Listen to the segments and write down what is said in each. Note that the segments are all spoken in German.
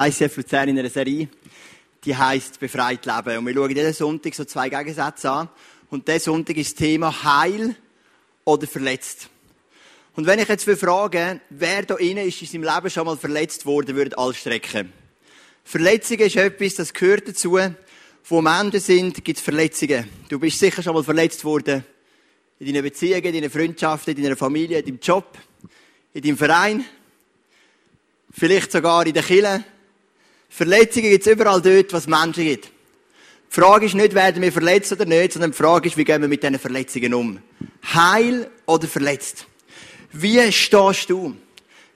ICF Luzern in einer Serie, die heisst Befreit Leben. Und wir schauen jeden Sonntag so zwei Gegensätze an. Und dieser Sonntag ist das Thema Heil oder verletzt. Und wenn ich jetzt frage, wer da innen ist in seinem Leben schon mal verletzt worden, würden alle strecken. Verletzungen ist etwas, das gehört dazu. Wo Menschen sind, gibt es Verletzungen. Du bist sicher schon mal verletzt worden. In deinen Beziehungen, in deinen Freundschaften, in deiner Familie, in deinem Job, in deinem Verein. Vielleicht sogar in der Kirche Verletzungen gibt es überall dort, was Menschen gibt. Die Frage ist nicht, werden wir verletzt oder nicht, sondern die Frage ist, wie gehen wir mit diesen Verletzungen um? Heil oder verletzt? Wie stehst du?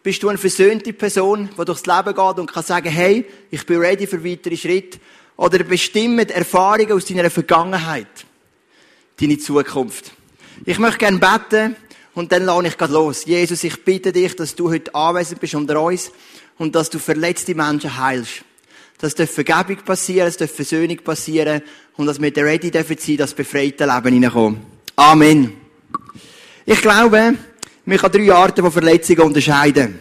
Bist du eine versöhnte Person, die durchs Leben geht und kann sagen, hey, ich bin ready für weitere Schritte? Oder bestimmen Erfahrungen aus deiner Vergangenheit deine Zukunft? Ich möchte gerne beten und dann lade ich gerade los. Jesus, ich bitte dich, dass du heute anwesend bist unter uns und dass du verletzte Menschen heilst. Dass darf Vergebung passieren, es darf Versöhnung passieren und dass wir ready dürfen sein, das befreite Leben hineinkommen. Amen. Ich glaube, man kann drei Arten von Verletzungen unterscheiden.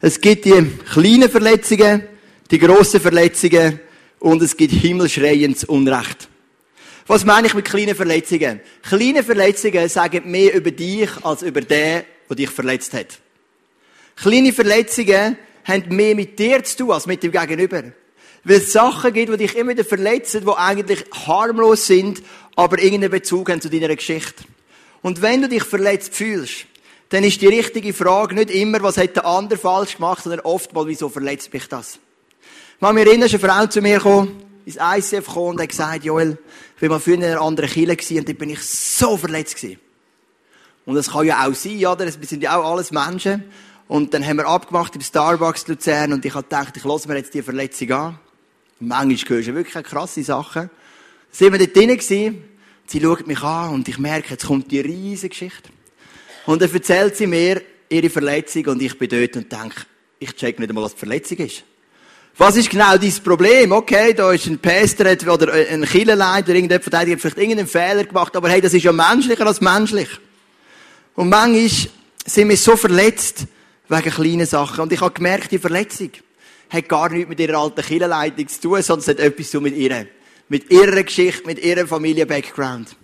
Es gibt die kleinen Verletzungen, die grossen Verletzungen und es gibt himmelschreiendes Unrecht. Was meine ich mit kleinen Verletzungen? Kleine Verletzungen sagen mehr über dich als über den, der dich verletzt hat. Kleine Verletzungen haben mehr mit dir zu tun als mit dem Gegenüber. Weil es Sachen gibt, die dich immer wieder verletzen, die eigentlich harmlos sind, aber irgendeinen Bezug haben zu deiner Geschichte. Und wenn du dich verletzt fühlst, dann ist die richtige Frage nicht immer, was hat der andere falsch gemacht, sondern oft mal, wieso verletzt mich das? Mal mir erinnern, ist eine Frau zu mir gekommen, ins ICF gekommen und hat gesagt, Joel, ich bin mal früher in einer anderen Kirche und da bin ich so verletzt gewesen. Und das kann ja auch sein, oder? Wir sind ja auch alles Menschen. Und dann haben wir abgemacht im Starbucks Luzern und ich habe gedacht, ich lasse mir jetzt die Verletzung an. Und manchmal hörst du wirklich krasse Sachen. Sind wir dort drinnen gewesen. Sie schaut mich an und ich merke, jetzt kommt die riesige Geschichte. Und dann erzählt sie mir ihre Verletzung und ich bin dort und denke, ich check nicht einmal, was die Verletzung ist. Was ist genau dein Problem? Okay, da ist ein Päster oder ein Killenleiter, irgendjemand hat vielleicht irgendeinen Fehler gemacht, aber hey, das ist ja menschlicher als menschlich. Und manchmal sind wir so verletzt, Wegen kleinen Sachen. Und ich habe gemerkt, die Verletzung hat gar nichts mit ihrer alten Kirchenleitung zu tun, sondern es hat etwas zu mit ihr. Mit ihrer Geschichte, mit ihrem Familien-Background.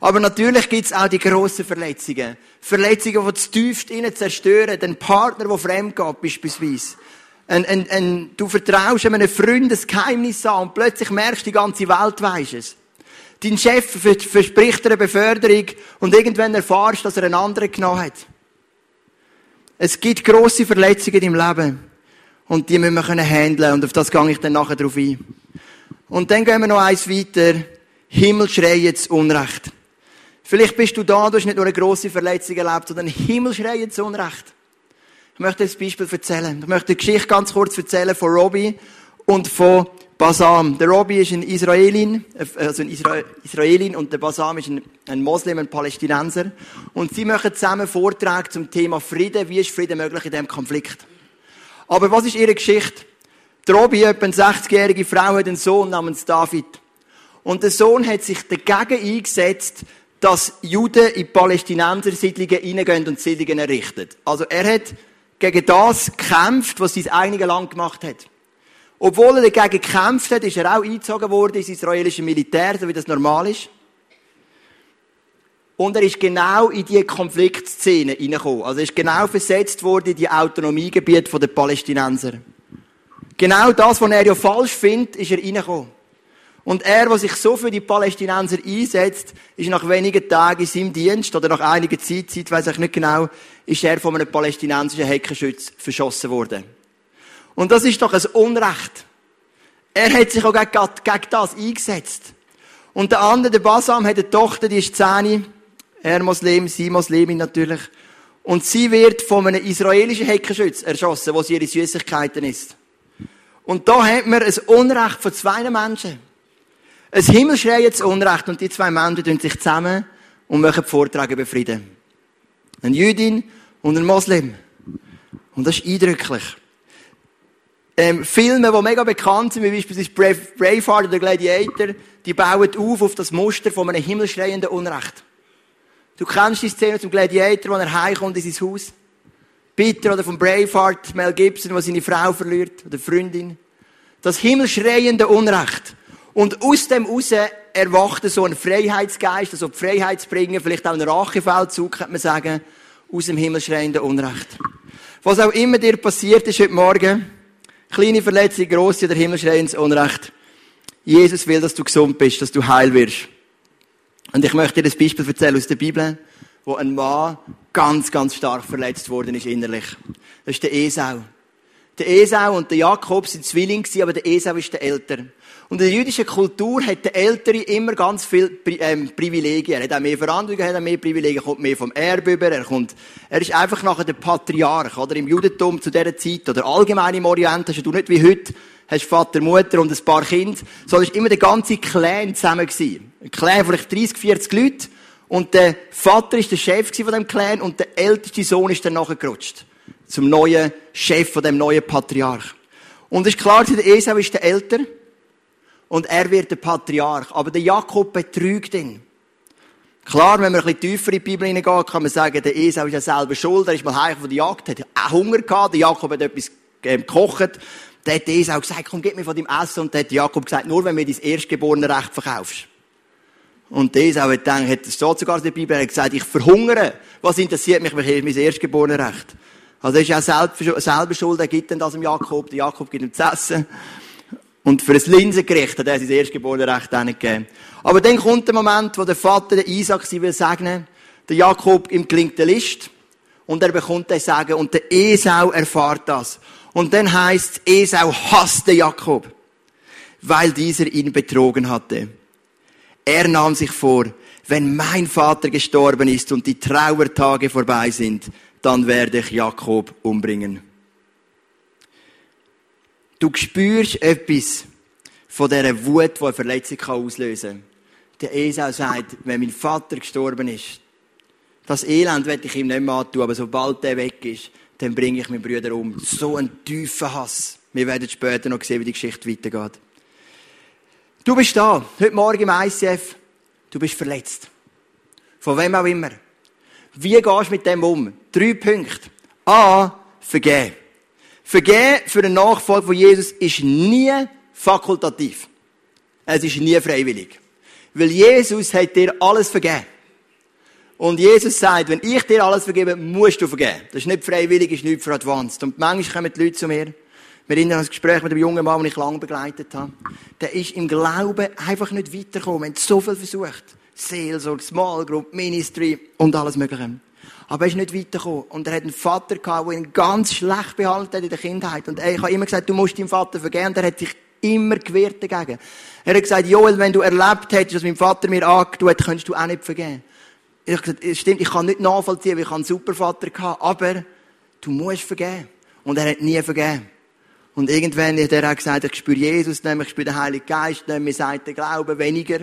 Aber natürlich gibt es auch die grossen Verletzungen. Verletzungen, die zu tief innen zerstören. Ein Partner, der fremd geht, beispielsweise. Ein, ein, ein, du vertraust einem Freund ein Geheimnis an und plötzlich merkst du, die ganze Welt weiss es. Dein Chef verspricht dir eine Beförderung und irgendwann erfahrst du, dass er einen anderen genommen hat. Es gibt grosse Verletzungen im Leben. Und die müssen wir können handeln. Und auf das gehe ich dann nachher drauf ein. Und dann gehen wir noch eins weiter. Himmel schreiet Unrecht. Vielleicht bist du da, du hast nicht nur eine grosse Verletzung erlebt, sondern Himmel schreit Unrecht. Ich möchte ein Beispiel erzählen. Ich möchte eine Geschichte ganz kurz erzählen von Robbie und von Basam. Der Robbie ist ein Israelin, also ein Isra Israelin und der Basam ist ein, ein Moslem, ein Palästinenser. Und sie machen zusammen Vorträge zum Thema Frieden. Wie ist Frieden möglich in diesem Konflikt? Aber was ist ihre Geschichte? Der Robbie, etwa eine 60-jährige Frau, hat einen Sohn namens David. Und der Sohn hat sich dagegen eingesetzt, dass Juden in Palästinenser-Siedlungen reingehen und Siedlungen errichten. Also er hat gegen das gekämpft, was sein einiges Land gemacht hat. Obwohl er dagegen gekämpft hat, ist er auch eingezogen worden ins israelische Militär, so wie das normal ist. Und er ist genau in die Konfliktszene hineingekommen. Also er ist genau versetzt worden in die Autonomiegebiete der Palästinenser. Genau das, was er ja falsch findet, ist er hineingekommen. Und er, der sich so für die Palästinenser einsetzt, ist nach wenigen Tagen in seinem Dienst, oder nach einiger Zeit, Zeit weiss ich nicht genau, ist er von einem palästinensischen Heckenschütz verschossen worden. Und das ist doch ein Unrecht. Er hat sich auch gegen, gegen das eingesetzt. Und der andere, der Basam, hat eine Tochter, die ist zehn. Er Muslim, sie Muslimin natürlich. Und sie wird von einem israelischen Heckenschütz erschossen, wo sie ihre Süßigkeiten ist. Und da hat man ein Unrecht von zwei Menschen. Ein himmelschreiendes Unrecht. Und die zwei Menschen tun sich zusammen und machen Vorträge über Frieden. Ein Jüdin und ein Moslem. Und das ist eindrücklich ähm, Filme, die mega bekannt sind, wie beispielsweise Brave, Braveheart oder Gladiator, die bauen auf auf das Muster von einem himmelschreienden Unrecht. Du kennst die Szene zum Gladiator, wo er heimkommt in sein Haus. Peter oder von Braveheart, Mel Gibson, der seine Frau verliert, oder Freundin. Das himmelschreiende Unrecht. Und aus dem raus erwachte so ein Freiheitsgeist, also die Freiheit zu bringen, vielleicht auch ein Rachefeldzug, könnte man sagen, aus dem himmelschreienden Unrecht. Was auch immer dir passiert ist heute Morgen, kleine Verletzung, grosse oder himmelschreiendes Unrecht, Jesus will, dass du gesund bist, dass du heil wirst. Und ich möchte dir ein Beispiel erzählen aus der Bibel, wo ein Mann ganz, ganz stark verletzt worden ist innerlich. Das ist der Esau. Der Esau und der Jakob sind Zwillinge, aber der Esau ist der Ältere. Und in der jüdischen Kultur hat der Ältere immer ganz viel ähm, Privilegien. Er hat auch mehr Verantwortung, er hat auch mehr Privilegien, er kommt mehr vom Erbe über, er kommt, er ist einfach nachher der Patriarch, oder? Im Judentum zu dieser Zeit, oder allgemein im Orient, hast du nicht wie heute, hast Vater, Mutter und ein paar Kinder, sondern war immer der ganze Clan zusammen gewesen. Ein Clan von vielleicht 30, 40 Leuten. Und der Vater ist der Chef von dem Clan und der älteste Sohn ist dann nachher gerutscht. Zum neuen Chef von dem neuen Patriarch. Und es ist klar, der Esau ist der Älter. Und er wird der Patriarch. Aber der Jakob betrügt ihn. Klar, wenn man ein bisschen tiefer in die Bibel hineingeht, kann man sagen, der Esau ist ja selber schuld. Er ist mal heim von der Jagd, hat auch Hunger gehabt. Der Jakob hat etwas ähm, gekocht. Der hat Esau gesagt, komm, gib mir von deinem Essen. Und der hat Jakob gesagt, nur wenn mir dein erstgeborene Recht verkaufst. Und Esau hat gedacht, hat es sogar in der Bibel, gesagt, ich verhungere. Was interessiert mich, mein erstgeborene Recht? Also er ist ja selber, selber schuld, er gibt dann das dem Jakob. Der Jakob gibt ihm zu essen. Und für ein Linsengericht hat er sein erstgeborene Recht nicht gegeben. Aber dann kommt der Moment, wo der Vater, der Isaac, sie will segnen. Der Jakob, ihm klingt der List. Und er bekommt den Segen. Und der Esau erfahrt das. Und dann heißt Esau hasste Jakob, weil dieser ihn betrogen hatte. Er nahm sich vor, wenn mein Vater gestorben ist und die Trauertage vorbei sind, dann werde ich Jakob umbringen. Du spürst etwas von dieser Wut, die eine Verletzung auslösen kann. Der Esau sagt, wenn mein Vater gestorben ist, das Elend werde ich ihm nicht mehr antun, aber sobald der weg ist, dann bringe ich meinen Brüder um. So ein tiefer Hass. Wir werden später noch sehen, wie die Geschichte weitergeht. Du bist da, heute Morgen im ICF, du bist verletzt. Von wem auch immer. Wie gehst du mit dem um? Drei Punkte. A, vergeben. Vergeben für den Nachfolger von Jesus ist nie fakultativ. Es ist nie freiwillig. Weil Jesus hat dir alles vergeben. Und Jesus sagt, wenn ich dir alles vergebe, musst du vergeben. Das ist nicht freiwillig, ist nicht für Advanced. Und manchmal kommen die Leute zu mir. Wir an das Gespräch mit dem jungen Mann, den ich lange begleitet habe. Der ist im Glauben einfach nicht weitergekommen. Wir haben so viel versucht. Seelsorge, Small Group, Ministry und alles Mögliche. Aber er ist nicht weitergekommen. Und er hat einen Vater gehabt, der ihn ganz schlecht behalten hat in der Kindheit. Und ich habe immer gesagt, du musst deinem Vater vergeben. Und er hat sich immer gewehrt dagegen. Er hat gesagt, Joel, wenn du erlebt hättest, dass mein Vater mir angetan hat, könntest du auch nicht vergeben. Ich habe gesagt, es stimmt, ich kann nicht nachvollziehen, weil ich einen super Vater gehabt, aber du musst vergeben. Und er hat nie vergeben. Und irgendwann hat er auch gesagt, ich spüre Jesus nicht mehr, ich spüre den Heiligen Geist nicht mehr, mir sagt der Glaube weniger.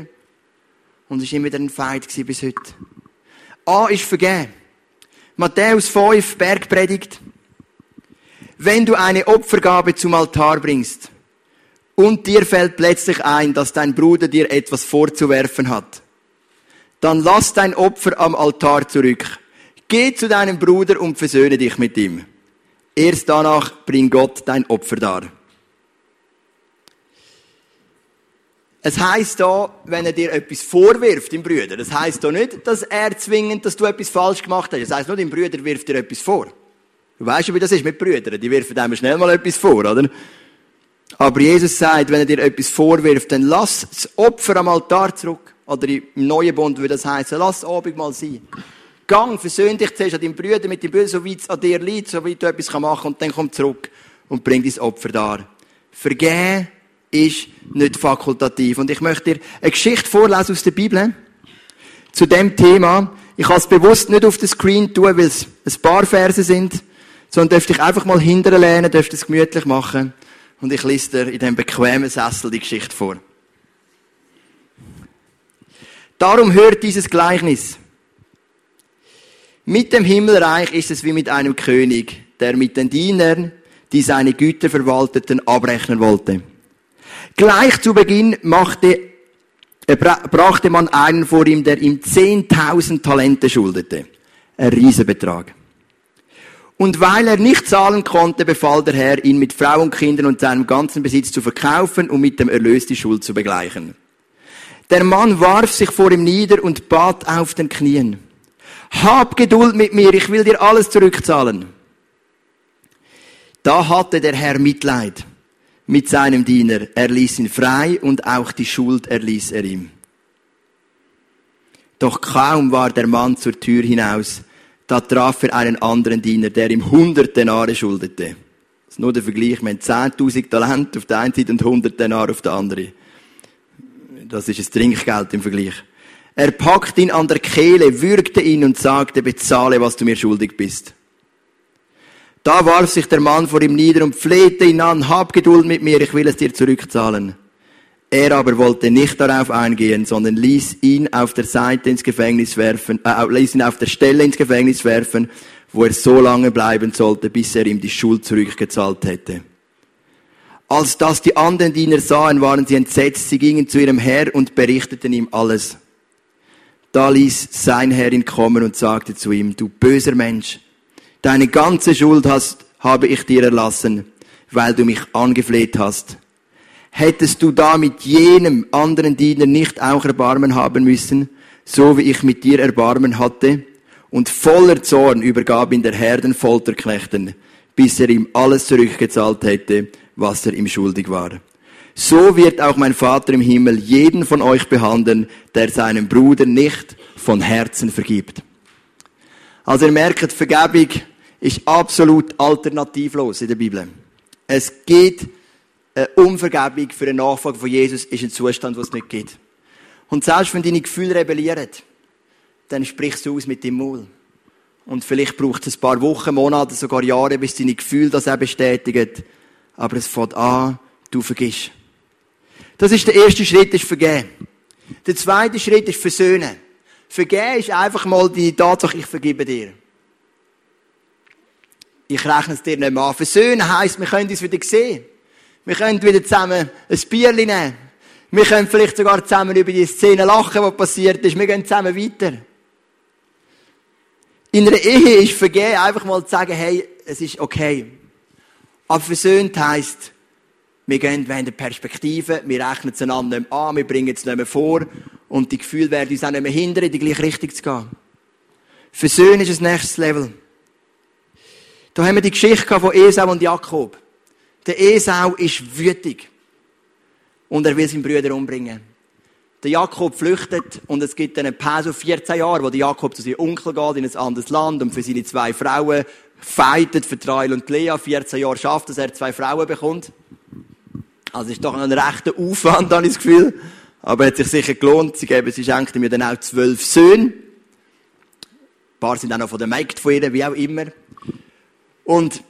Und es war immer wieder ein Feind bis heute. A ist vergeben. Matthäus 5, Bergpredigt. Wenn du eine Opfergabe zum Altar bringst und dir fällt plötzlich ein, dass dein Bruder dir etwas vorzuwerfen hat, dann lass dein Opfer am Altar zurück. Geh zu deinem Bruder und versöhne dich mit ihm. Erst danach bring Gott dein Opfer dar. Es heißt da, wenn er dir etwas vorwirft, dem Brüder, das heißt da nicht, dass er zwingend, dass du etwas falsch gemacht hast. Das heißt nur, dein Brüder wirft dir etwas vor. Du weißt ja, wie das ist mit Brüdern. Die wirfen einem schnell mal etwas vor, oder? Aber Jesus sagt, wenn er dir etwas vorwirft, dann lass das Opfer am Altar zurück. Oder im neuen Bund würde das heißen, lass das mal sein. Gang, versöhn dich zuerst an deinem Brüder mit dem Brüder, so weit es an dir liegt, so weit du etwas machen kannst, und dann komm zurück und bring dein Opfer dar. Vergehen ist nicht fakultativ. Und ich möchte dir eine Geschichte vorlesen aus der Bibel zu dem Thema. Ich kann es bewusst nicht auf den Screen tun, weil es ein paar Verse sind, sondern dürfte ich einfach mal hinterher lernen, dürfte es gemütlich machen. Und ich lese dir in dem bequemen Sessel die Geschichte vor. Darum hört dieses Gleichnis. Mit dem Himmelreich ist es wie mit einem König, der mit den Dienern, die seine Güter verwalteten, abrechnen wollte. Gleich zu Beginn machte, äh, brachte man einen vor ihm, der ihm 10.000 Talente schuldete. Ein Riesenbetrag. Und weil er nicht zahlen konnte, befahl der Herr, ihn mit Frau und Kindern und seinem ganzen Besitz zu verkaufen, um mit dem Erlös die Schuld zu begleichen. Der Mann warf sich vor ihm nieder und bat auf den Knien. Hab Geduld mit mir, ich will dir alles zurückzahlen. Da hatte der Herr Mitleid mit seinem Diener. Er ließ ihn frei und auch die Schuld erließ er ihm. Doch kaum war der Mann zur Tür hinaus, da traf er einen anderen Diener, der ihm hundert Denare schuldete. Das ist nur der Vergleich. Wir haben 10.000 Talente auf der einen Seite und 100 Denare auf der anderen. Das ist ein Trinkgeld im Vergleich. Er packte ihn an der Kehle, würgte ihn und sagte, bezahle, was du mir schuldig bist. Da warf sich der Mann vor ihm nieder und flehte ihn an, hab Geduld mit mir, ich will es dir zurückzahlen. Er aber wollte nicht darauf eingehen, sondern ließ ihn auf der Seite ins Gefängnis werfen, äh, ließ ihn auf der Stelle ins Gefängnis werfen, wo er so lange bleiben sollte, bis er ihm die Schuld zurückgezahlt hätte. Als das die anderen Diener sahen, waren sie entsetzt. Sie gingen zu ihrem Herr und berichteten ihm alles. Da ließ sein Herr ihn kommen und sagte zu ihm, du böser Mensch, deine ganze Schuld hast, habe ich dir erlassen, weil du mich angefleht hast hättest du da mit jenem anderen Diener nicht auch Erbarmen haben müssen, so wie ich mit dir Erbarmen hatte? Und voller Zorn übergab ihn der Herr den Folterknechten, bis er ihm alles zurückgezahlt hätte, was er ihm schuldig war. So wird auch mein Vater im Himmel jeden von euch behandeln, der seinem Bruder nicht von Herzen vergibt. Also ihr merkt, Vergebung ist absolut alternativlos in der Bibel. Es geht eine Unvergebung für eine Nachfolge von Jesus ist ein Zustand, was es nicht gibt. Und selbst wenn deine Gefühle rebellieren, dann sprichst du aus mit dem Maul. Und vielleicht braucht es ein paar Wochen, Monate, sogar Jahre, bis deine Gefühle das auch bestätigen. Aber es fängt an, du vergisst. Das ist der erste Schritt, ist vergeben. Der zweite Schritt ist versöhnen. Vergeben ist einfach mal die Tatsache, ich vergebe dir. Ich rechne es dir nicht mehr an. Versöhnen heisst, wir können uns wieder sehen. Wir können wieder zusammen ein Bierchen nehmen. Wir können vielleicht sogar zusammen über die Szene lachen, die passiert ist. Wir gehen zusammen weiter. In einer Ehe ist vergeben, einfach mal zu sagen, hey, es ist okay. Aber versöhnt heisst, wir gehen, haben eine Perspektive, wir rechnen es einander nicht mehr an, wir bringen es nicht mehr vor und die Gefühle werden uns auch nicht mehr hindern, in die gleiche Richtung zu gehen. Versöhnen ist das nächste Level. Da haben wir die Geschichte von Esau und Jakob. Der Esau ist wütig. Und er will seinen Brüder umbringen. Der Jakob flüchtet und es gibt eine Pause von 14 Jahren, wo der Jakob zu seinem Onkel geht in ein anderes Land und für seine zwei Frauen fightet, für Trail und Lea. 14 Jahre schafft, dass er zwei Frauen bekommt. Also ist doch ein rechter Aufwand, habe ich das Gefühl. Aber hat sich sicher gelohnt. Sie geben, sie schenkt mir dann auch zwölf Söhne. Ein paar sind auch noch von der Mägd von ihr, wie auch immer. Und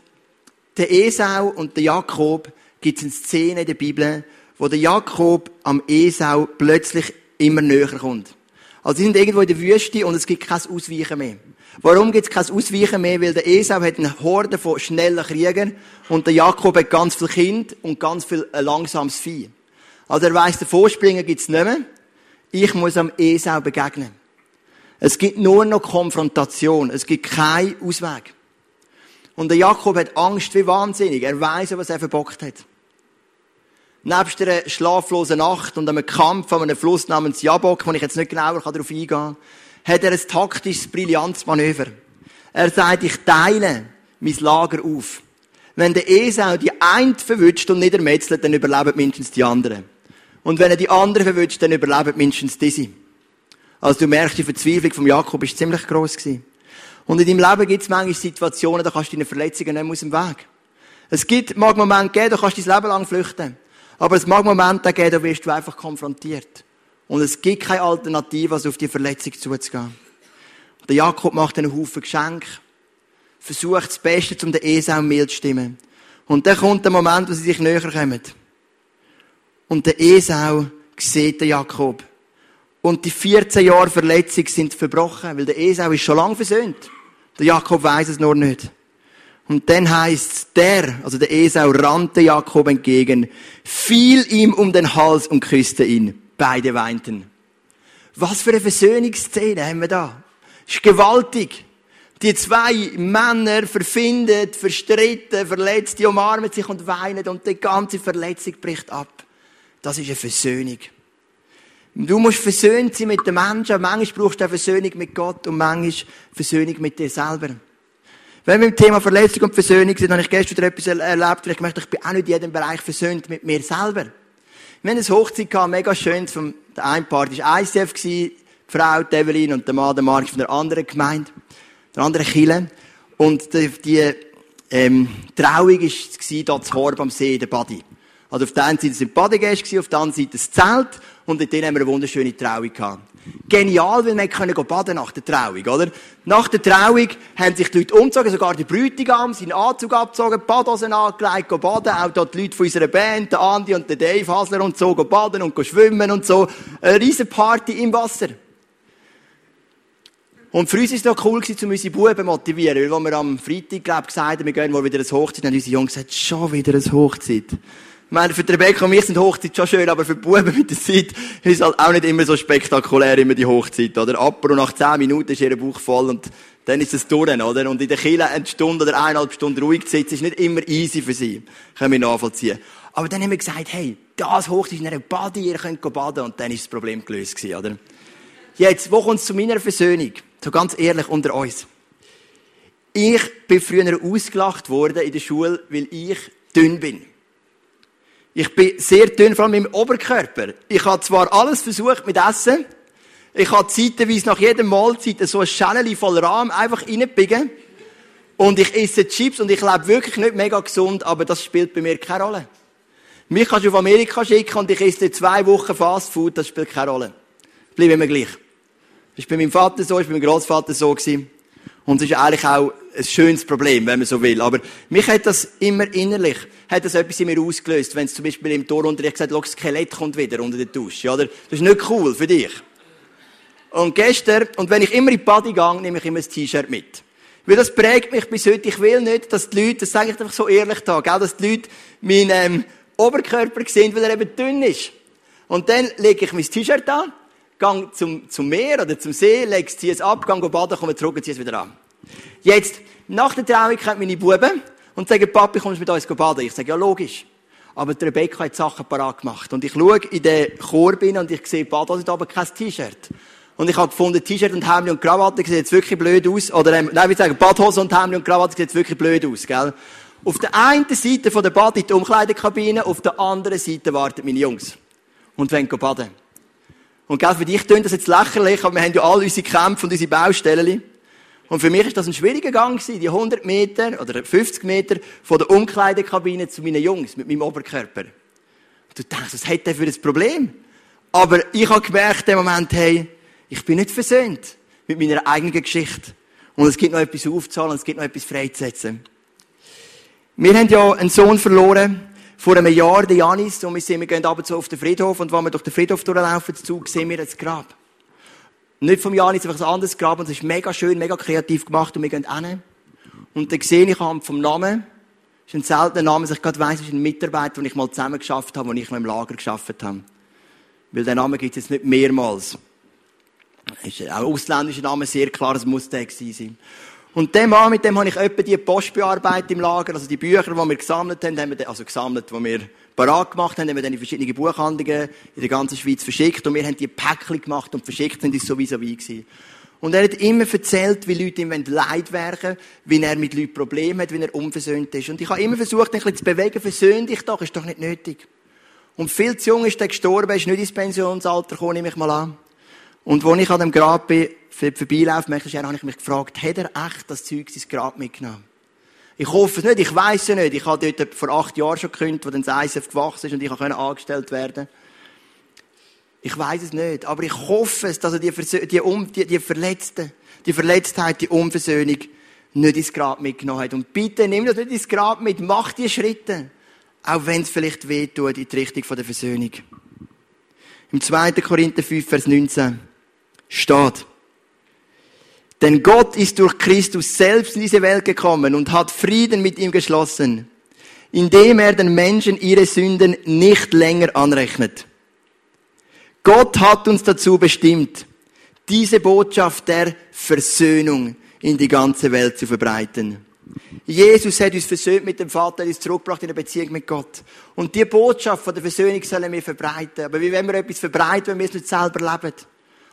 der Esau und der Jakob gibt es eine Szene in der Bibel, wo der Jakob am Esau plötzlich immer näher kommt. Also sie sind irgendwo in der Wüste und es gibt kein Ausweichen mehr. Warum gibt es kein Ausweichen mehr? Weil der Esau hat eine Horde von schnellen Kriegern und der Jakob hat ganz viel Kind und ganz viel äh, langsames Vieh. Also er weiss, der Vorspringen gibt es nicht mehr. Ich muss am Esau begegnen. Es gibt nur noch Konfrontation. Es gibt keinen Ausweg. Und der Jakob hat Angst wie wahnsinnig. Er weiß, was er verbockt hat. Nebst einer schlaflosen Nacht und einem Kampf an einem Fluss namens Jabok, wo ich jetzt nicht genauer darauf eingehen kann, hat er ein taktisches, brillantes Manöver. Er sagt, ich teile mein Lager auf. Wenn der Esau die eine verwünscht und nicht ermetzelt, dann überleben mindestens die anderen. Und wenn er die andere verwünscht, dann überleben mindestens diese. Also du merkst, die Verzweiflung vom Jakob ist ziemlich groß gewesen. Und in deinem Leben gibt es manchmal Situationen, da kannst du deine Verletzungen nicht mehr aus dem Weg. Es gibt, mag Momente geben, da kannst du dein Leben lang flüchten. Aber es mag Momente geben, da wirst du einfach konfrontiert. Und es gibt keine Alternative, als auf die Verletzung zuzugehen. Der Jakob macht einen Haufen Geschenke, versucht das Beste, um den Esau mild zu stimmen. Und dann kommt der Moment, wo sie sich näher kommen. Und der Esau sieht den Jakob. Und die 14 Jahre Verletzung sind verbrochen, weil der Esau ist schon lange versöhnt. Der Jakob weiß es nur nicht. Und dann heißt der, also der Esau rannte Jakob entgegen, fiel ihm um den Hals und küsste ihn. Beide weinten. Was für eine Versöhnungsszene haben wir da. Ist gewaltig. Die zwei Männer verfindet, verstritten, verletzt, die umarmen sich und weinen und die ganze Verletzung bricht ab. Das ist eine Versöhnung. Du musst versöhnt sein mit den Menschen. Manchmal brauchst du Versöhnung mit Gott und manchmal Versöhnung mit dir selber. Wenn wir im Thema Verletzung und Versöhnung sind, habe ich gestern wieder etwas erlebt und ich möchte, ich bin auch nicht in jedem Bereich versöhnt mit mir selber. Wir haben eine Hochzeit gehabt, mega schön, vom, der eine Part war ICF die Frau, die Evelyn und der Mann, der Mark von der anderen Gemeinde, der anderen Kille. Und die, die ähm, Trauung war hier zu Horb am See, der Badi. Also auf der einen Seite sind Badegäste, auf der anderen Seite das Zelt und in denen haben wir eine wunderschöne Trauung gehabt. Genial, weil wir können baden nach der Trauung, oder? Nach der Trauung haben sich die Leute umgezogen, sogar die Bräutigam, seinen Anzug abgezogen, Badhosen angelegt, baden, auch dort die Leute von unserer Band, der Andi und der Dave Hasler und so, baden und schwimmen und so. Eine riesen Party im Wasser. Und für uns war es noch cool, um unsere Buben zu motivieren, weil, als wir am Freitag, glaube gesagt haben, wir gehen mal wieder eine Hochzeit, haben unsere Jungs gesagt, schon wieder eine Hochzeit. Meine, für die Rebecca und mich sind Hochzeit schon schön, aber für die Buben mit der Zeit ist es halt auch nicht immer so spektakulär, immer die Hochzeit, oder? Apro nach zehn Minuten ist ihr Bauch voll und dann ist es durch, oder? Und in der Kille eine Stunde oder eineinhalb Stunden ruhig zu sitzen, ist nicht immer easy für sie. Können wir nachvollziehen. Aber dann haben wir gesagt, hey, das Hochzeit ist in einer Bade, ihr könnt baden und dann ist das Problem gelöst gewesen, oder? Jetzt, wo kommt es zu meiner Versöhnung? So ganz ehrlich unter uns. Ich bin früher ausgelacht worden in der Schule, weil ich dünn bin. Ich bin sehr dünn, vor allem im Oberkörper. Ich habe zwar alles versucht mit Essen. Ich habe zeitweise nach jeder Mahlzeit so ein Schälchen voll Rahm einfach reinbiegen. Und ich esse Chips und ich lebe wirklich nicht mega gesund, aber das spielt bei mir keine Rolle. Mich kannst du auf Amerika schicken und ich esse zwei Wochen Fast Food, das spielt keine Rolle. Ich bleibe immer gleich. Das war bei meinem Vater so, das war bei meinem Großvater so. Und es ist eigentlich auch ein schönes Problem, wenn man so will. Aber mich hat das immer innerlich, hat das etwas in mir ausgelöst, wenn es zum Beispiel im Torunterricht gesagt, das Skelett kommt wieder unter der Dusche, oder? Das ist nicht cool für dich. Und gestern, und wenn ich immer in die Party gehe, nehme ich immer ein T-Shirt mit. Weil das prägt mich bis heute. Ich will nicht, dass die Leute, das sage ich einfach so ehrlich da, gell, dass die Leute meinen ähm, Oberkörper sehen, weil er eben dünn ist. Und dann lege ich mein T-Shirt an, gehe zum, zum Meer oder zum See, lege es, es ab, gehe baden, komme zurück und ziehe es wieder an. Jetzt, nach der Trauung kommen meine Buben und sagen, Papi, kommst du mit uns baden? Ich sage, ja, logisch. Aber die Rebecca hat Sachen parat gemacht. Und ich schaue in den Korb hin und ich sehe, Bad hat aber kein T-Shirt. Und ich habe gefunden, T-Shirt und Hemd und Krawatte sieht jetzt wirklich blöd aus. Oder, ähm, nein, ich sagen, Badhose und Hemd und Krawatte sieht jetzt wirklich blöd aus, gell? Auf der einen Seite von der Bad in die Umkleidekabine, auf der anderen Seite warten meine Jungs. Und wollen baden. Und gell, für dich klingt das jetzt lächerlich, aber wir haben ja alle unsere Kämpfe und unsere Baustellen. Und für mich ist das ein schwieriger Gang gewesen, die 100 Meter oder 50 Meter von der Umkleidekabine zu meinen Jungs mit meinem Oberkörper. Und du denkst, was hat der für ein Problem? Aber ich habe gemerkt, im Moment, hey, ich bin nicht versöhnt mit meiner eigenen Geschichte. Und es gibt noch etwas aufzahlen es gibt noch etwas freizusetzen. Wir haben ja einen Sohn verloren, vor einem Jahr, den Janis, und wir, sind, wir gehen ab und zu auf den Friedhof, und wenn wir durch den Friedhof durchlaufen, sehen wir das Grab. Nicht vom Janis, einfach ein anderes Grab, und es ist mega schön, mega kreativ gemacht, und wir gehen hin. Und dann sehe ich vom Namen, das ist ein seltener Name, dass ich gerade weiss, ist ein Mitarbeiter, den ich mal zusammen geschafft habe, den ich noch im Lager geschafft habe. Weil der Name gibt es jetzt nicht mehrmals. Ist auch ein ausländischer Name, sehr klar, es muss der gewesen sein. Und dem Mann, mit dem habe ich etwa die Post bearbeitet im Lager, also die Bücher, die wir gesammelt haben, haben wir, also gesammelt, die wir parat gemacht haben, haben wir dann in verschiedene Buchhandlungen in der ganzen Schweiz verschickt und wir haben die Päckchen gemacht und verschickt sind, ist sowieso wie gewesen. Und er hat immer erzählt, wie Leute ihm leid werden wie er mit Leuten Probleme hat, wie er unversöhnt ist. Und ich habe immer versucht, ein bisschen zu bewegen, versöhn dich doch, ist doch nicht nötig. Und viel zu jung ist er gestorben, ist nicht ins Pensionsalter gekommen, nehme ich mal an. Und als ich an dem Grab bin, vorbeilaufe, möchte habe ich mich gefragt, hat er echt das Zeug ins Grab mitgenommen? Ich hoffe es nicht, ich weiß es nicht. Ich habe dort vor acht Jahren schon gekündigt, wo dann das ISF gewachsen ist und ich konnte angestellt werden. Ich weiß es nicht, aber ich hoffe es, dass er die, die, um, die, die Verletzte, die Verletztheit, die Unversöhnung nicht ins Grab mitgenommen hat. Und bitte nimm das nicht ins Grab mit, mach die Schritte. Auch wenn es vielleicht weh tut in die Richtung der Versöhnung. Im 2. Korinther 5, Vers 19 steht, denn Gott ist durch Christus selbst in diese Welt gekommen und hat Frieden mit ihm geschlossen, indem er den Menschen ihre Sünden nicht länger anrechnet. Gott hat uns dazu bestimmt, diese Botschaft der Versöhnung in die ganze Welt zu verbreiten. Jesus hat uns versöhnt mit dem Vater, hat uns zurückgebracht in eine Beziehung mit Gott. Und die Botschaft von der Versöhnung sollen wir verbreiten. Aber wie wenn wir etwas verbreiten, wenn wir es nicht selber leben?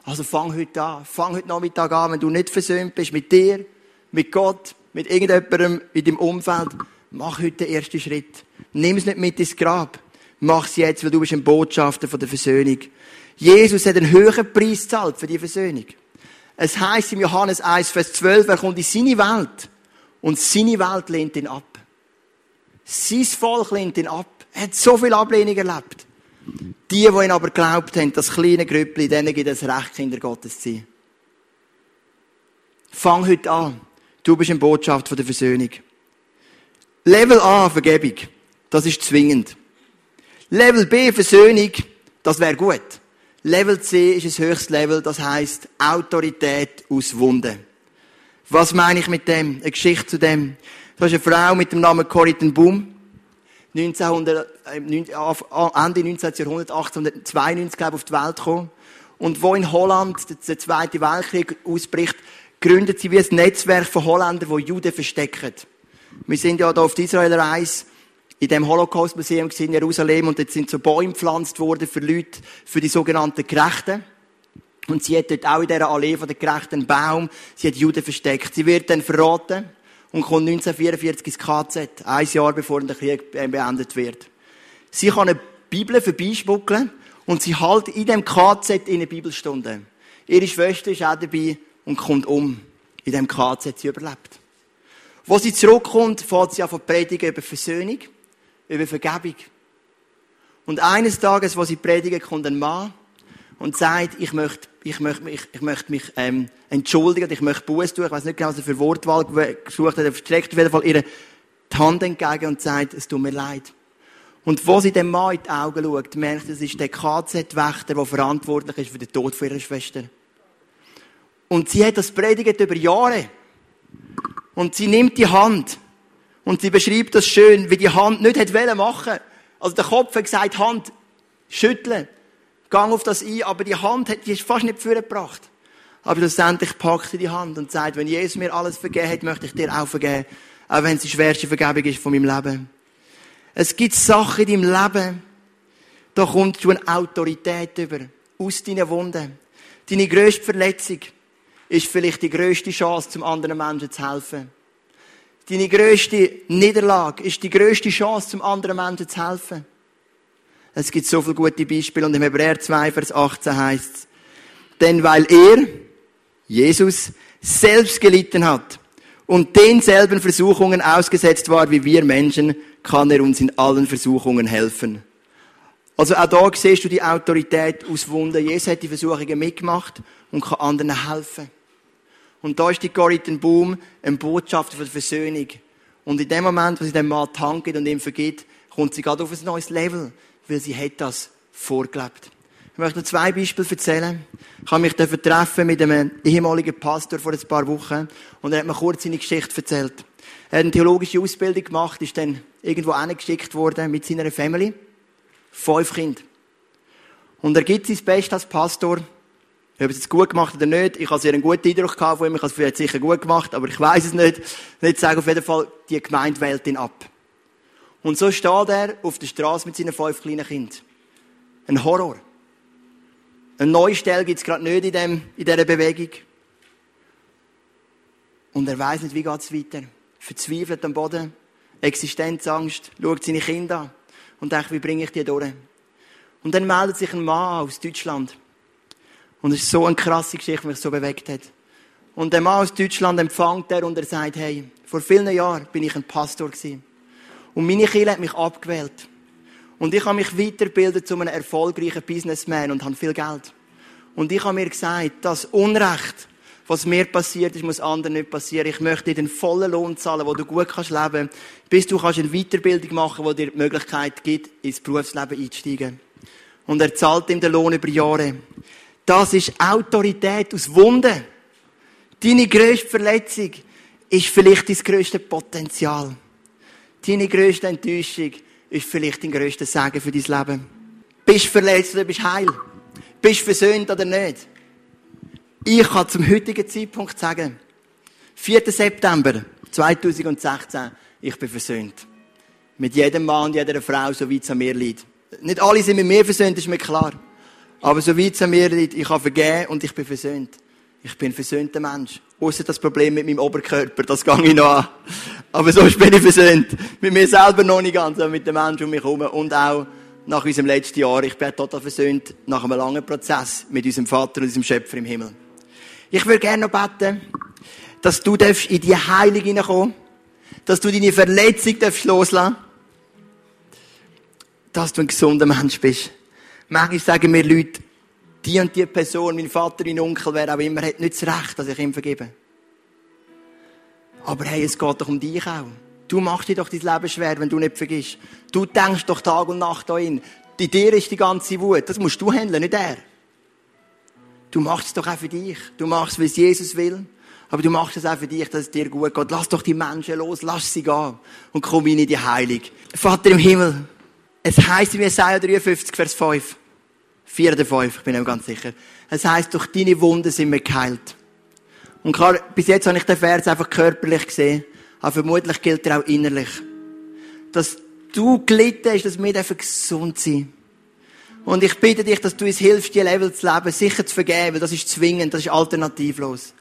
Also fang heute an. Fang heute Nachmittag an, wenn du nicht versöhnt bist mit dir, mit Gott, mit irgendjemandem in deinem Umfeld. Mach heute den ersten Schritt. Nimm es nicht mit ins Grab. Mach es jetzt, weil du bist ein Botschafter von der Versöhnung. Jesus hat einen höheren Preis gezahlt für die Versöhnung. Es heißt im Johannes 1, Vers 12, er kommt in seine Welt und seine Welt lehnt ihn ab. Sein Volk lehnt ihn ab. Er hat so viel Ablehnung erlebt. Die, die ihn aber glaubt haben, das kleine Grüppli, denen gibt es Recht, Kinder Gottes zu sein. Fang heute an. Du bist eine Botschaft von der Versöhnung. Level A, Vergebung. Das ist zwingend. Level B, Versöhnung. Das wäre gut. Level C ist das höchste Level, das heißt Autorität aus Wunden. Was meine ich mit dem? Eine Geschichte zu dem. Da ist eine Frau mit dem Namen Corrie ten Boom. 1900, äh, Ende 19. Jahrhundert, 1892, glaube ich, auf die Welt gekommen. Und wo in Holland der Zweite Weltkrieg ausbricht, gründet sie wie ein Netzwerk von Holländern, die Juden verstecken. Wir sind ja da auf die Israel-Reise in dem Holocaust-Museum in Jerusalem und dort sind so Bäume gepflanzt worden für Leute, für die sogenannten Gerechten. Und sie hat dort auch in dieser Allee von der Gerechten einen Baum, sie hat Juden versteckt. Sie wird dann verraten und kommt 1944 ins KZ, ein Jahr bevor der Krieg beendet wird. Sie kann eine Bibel vorbeischmuggeln und sie hält in dem KZ in eine Bibelstunde. Ihre Schwester ist auch dabei und kommt um. In dem KZ sie überlebt. Wo sie zurückkommt, fährt sie an von predigen über Versöhnung, über Vergebung. Und eines Tages, wo sie predigen, kommt ein Mann und sagt, ich möchte, ich möchte mich, ich möchte mich ähm, entschuldigen, ich möchte Buß tun. Ich weiß nicht genau, was er für Wortwahl gesucht hat. Er streckt auf jeden Fall ihre die Hand entgegen und sagt, es tut mir leid. Und wo sie dem Mann in die Augen schaut, merkt sie, es ist der KZ-Wächter, der verantwortlich ist für den Tod ihrer Schwester. Und sie hat das predigt über Jahre. Und sie nimmt die Hand. Und sie beschreibt das schön, wie die Hand nicht hätte machen Also der Kopf hat gesagt, Hand, schütteln. Gang auf das ein. Aber die Hand hat, die ist fast nicht vorgebracht. Aber schlussendlich packt sie die Hand und sagt, wenn Jesus mir alles vergeben hat, möchte ich dir auch vergeben. Auch wenn es die schwerste Vergebung ist von meinem Leben. Es gibt Sachen in deinem Leben, da kommst du eine Autorität über. Aus deinen Wunden. Deine grösste Verletzung ist vielleicht die grösste Chance, zum anderen Menschen zu helfen. Deine grösste Niederlage ist die grösste Chance, zum anderen Menschen zu helfen. Es gibt so viele gute Beispiele und im Hebräer 2, Vers 18 heißt es, denn weil er, Jesus, selbst gelitten hat und denselben Versuchungen ausgesetzt war wie wir Menschen, kann er uns in allen Versuchungen helfen. Also auch da siehst du die Autorität aus Wunden. Jesus hat die Versuchungen mitgemacht und kann anderen helfen. Und da ist die Corrie Boom ein Botschafter für die Versöhnung. Und in dem Moment, wo sie dem Mann gibt und ihm vergibt, kommt sie gerade auf ein neues Level, weil sie hat das vorgelebt. Ich möchte noch zwei Beispiele erzählen. Ich habe mich treffen mit einem ehemaligen Pastor vor ein paar Wochen und er hat mir kurz seine Geschichte erzählt. Er hat eine theologische Ausbildung gemacht, ist dann irgendwo hingeschickt worden mit seiner Family. Fünf Kinder. Und er gibt sein Bestes als Pastor ob es jetzt gut gemacht oder nicht, ich habe sehr einen guten Eindruck gehabt von ihm, ich habe es vielleicht sicher gut gemacht, aber ich weiß es nicht. Nicht sagen, auf jeden Fall, die Gemeinde wählt ihn ab. Und so steht er auf der Straße mit seinen fünf kleinen Kindern. Ein Horror. Eine neue Stelle gibt es gerade nicht in, dem, in dieser Bewegung. Und er weiß nicht, wie geht es weiter. Verzweifelt am Boden, Existenzangst, schaut seine Kinder an und denkt, wie bringe ich die durch? Und dann meldet sich ein Mann aus Deutschland. Und es ist so eine krasse Geschichte, die mich so bewegt hat. Und der Mann aus Deutschland empfängt er und er sagt, hey, vor vielen Jahren bin ich ein Pastor gewesen. Und meine Kirche hat mich abgewählt. Und ich habe mich weitergebildet zu einem erfolgreichen Businessman und habe viel Geld. Und ich habe mir gesagt, das Unrecht, was mir passiert ist, muss anderen nicht passieren. Ich möchte dir den vollen Lohn zahlen, wo du gut kannst leben, bis du kannst eine Weiterbildung machen, wo dir die Möglichkeit gibt, ins Berufsleben einzusteigen. Und er zahlt ihm den Lohn über Jahre. Das ist Autorität aus Wunden. Deine grösste Verletzung ist vielleicht dein grösstes Potenzial. Deine grösste Enttäuschung ist vielleicht dein grösstes Segen für dein Leben. Bist du verletzt oder bist heil? Bist du versöhnt oder nicht? Ich kann zum heutigen Zeitpunkt sagen, 4. September 2016. Ich bin versöhnt. Mit jedem Mann, jeder Frau, so weit es an mir liegt. Nicht alle sind mit mir versöhnt, ist mir klar. Aber so weit es an mir liegt, ich habe vergeben und ich bin versöhnt. Ich bin ein versöhnter Mensch. Außer das Problem mit meinem Oberkörper, das gehe ich noch an. Aber sonst bin ich versöhnt. Mit mir selber noch nicht ganz, aber mit den Menschen um mich herum. Und auch nach unserem letzten Jahr. Ich bin total versöhnt nach einem langen Prozess mit unserem Vater und unserem Schöpfer im Himmel. Ich würde gerne noch beten, dass du in die Heilung hineinkommen dass du deine Verletzung loslassen darfst dass du ein gesunder Mensch bist. Manchmal sagen mir Leute, die und die Person, mein Vater, mein Onkel, wer auch immer, hat nicht das Recht, dass ich ihm vergebe. Aber hey, es geht doch um dich auch. Du machst dir doch dein Leben schwer, wenn du nicht vergisst. Du denkst doch Tag und Nacht dahin. In dir ist die ganze Wut. Das musst du handeln, nicht er. Du machst es doch auch für dich. Du machst es, weil es Jesus will. Aber du machst es auch für dich, dass es dir gut geht. Lass doch die Menschen los, lass sie gehen. Und komm in die Heilung. Vater im Himmel, es heisst in Jesaja 53, Vers 5. 4 oder 5, ich bin auch ganz sicher. Es heisst, durch deine Wunden sind wir geheilt. Und klar, bis jetzt habe ich den Vers einfach körperlich gesehen. Aber vermutlich gilt er auch innerlich. Dass du gelitten hast, dass wir gesund sein Und ich bitte dich, dass du uns hilfst, die Level zu leben, sicher zu vergeben, das ist zwingend, das ist alternativlos.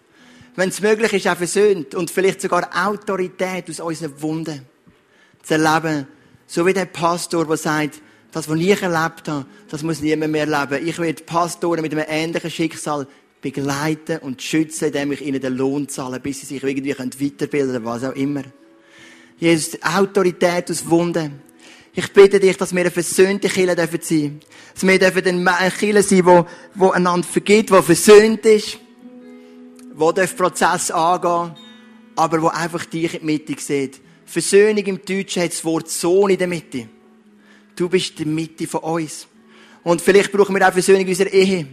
Wenn es möglich ist, auch versöhnt und vielleicht sogar Autorität aus unseren Wunden zu erleben so wie der Pastor, der sagt, das, was ich erlebt habe, das muss niemand mehr erleben. Ich werde Pastoren mit einem ähnlichen Schicksal begleiten und schützen, indem ich ihnen den Lohn zahle, bis sie sich irgendwie weiterbilden können, was auch immer. Jesus, Autorität aus Wunden. Ich bitte dich, dass wir eine versöhnte Kirche sein dürfen. Dass wir dürfen eine Kirche sein, wo, wo einander vergibt, wo versöhnt ist, wo den Prozess angehen, aber wo einfach dich in die Mitte sieht Versöhnung im Deutschen hat das Wort Sohn in der Mitte. Du bist die Mitte von uns. Und vielleicht brauchen wir auch Versöhnung in unserer Ehe.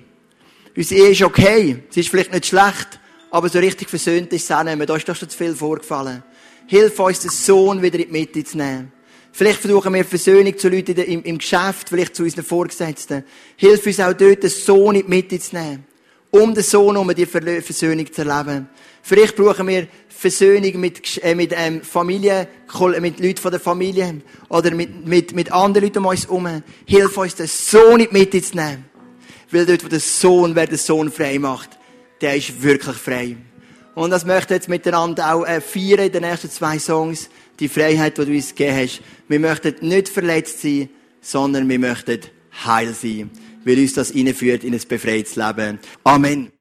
Unsere Ehe ist okay. Sie ist vielleicht nicht schlecht. Aber so richtig versöhnt ist es auch nicht mehr. Da ist doch schon zu viel vorgefallen. Hilf uns, den Sohn wieder in die Mitte zu nehmen. Vielleicht versuchen wir Versöhnung zu Leuten im, im Geschäft, vielleicht zu unseren Vorgesetzten. Hilf uns auch dort, den Sohn in die Mitte zu nehmen. Um den Sohn um die Versöhnung zu erleben. Vielleicht brauchen wir Versöhnung mit, äh, mit ähm, Familie, mit Leuten von der Familie oder mit, mit, mit anderen Leuten um uns herum. Hilf uns, den Sohn in die Mitte zu nehmen. Weil dort, wo der Sohn, wer den Sohn frei macht, der ist wirklich frei. Und das möchte ich jetzt miteinander auch äh, feiern in den nächsten zwei Songs. Die Freiheit, die du uns gegeben hast. Wir möchten nicht verletzt sein, sondern wir möchten heil sein. Weil uns das einführt in ein befreites Leben. Amen.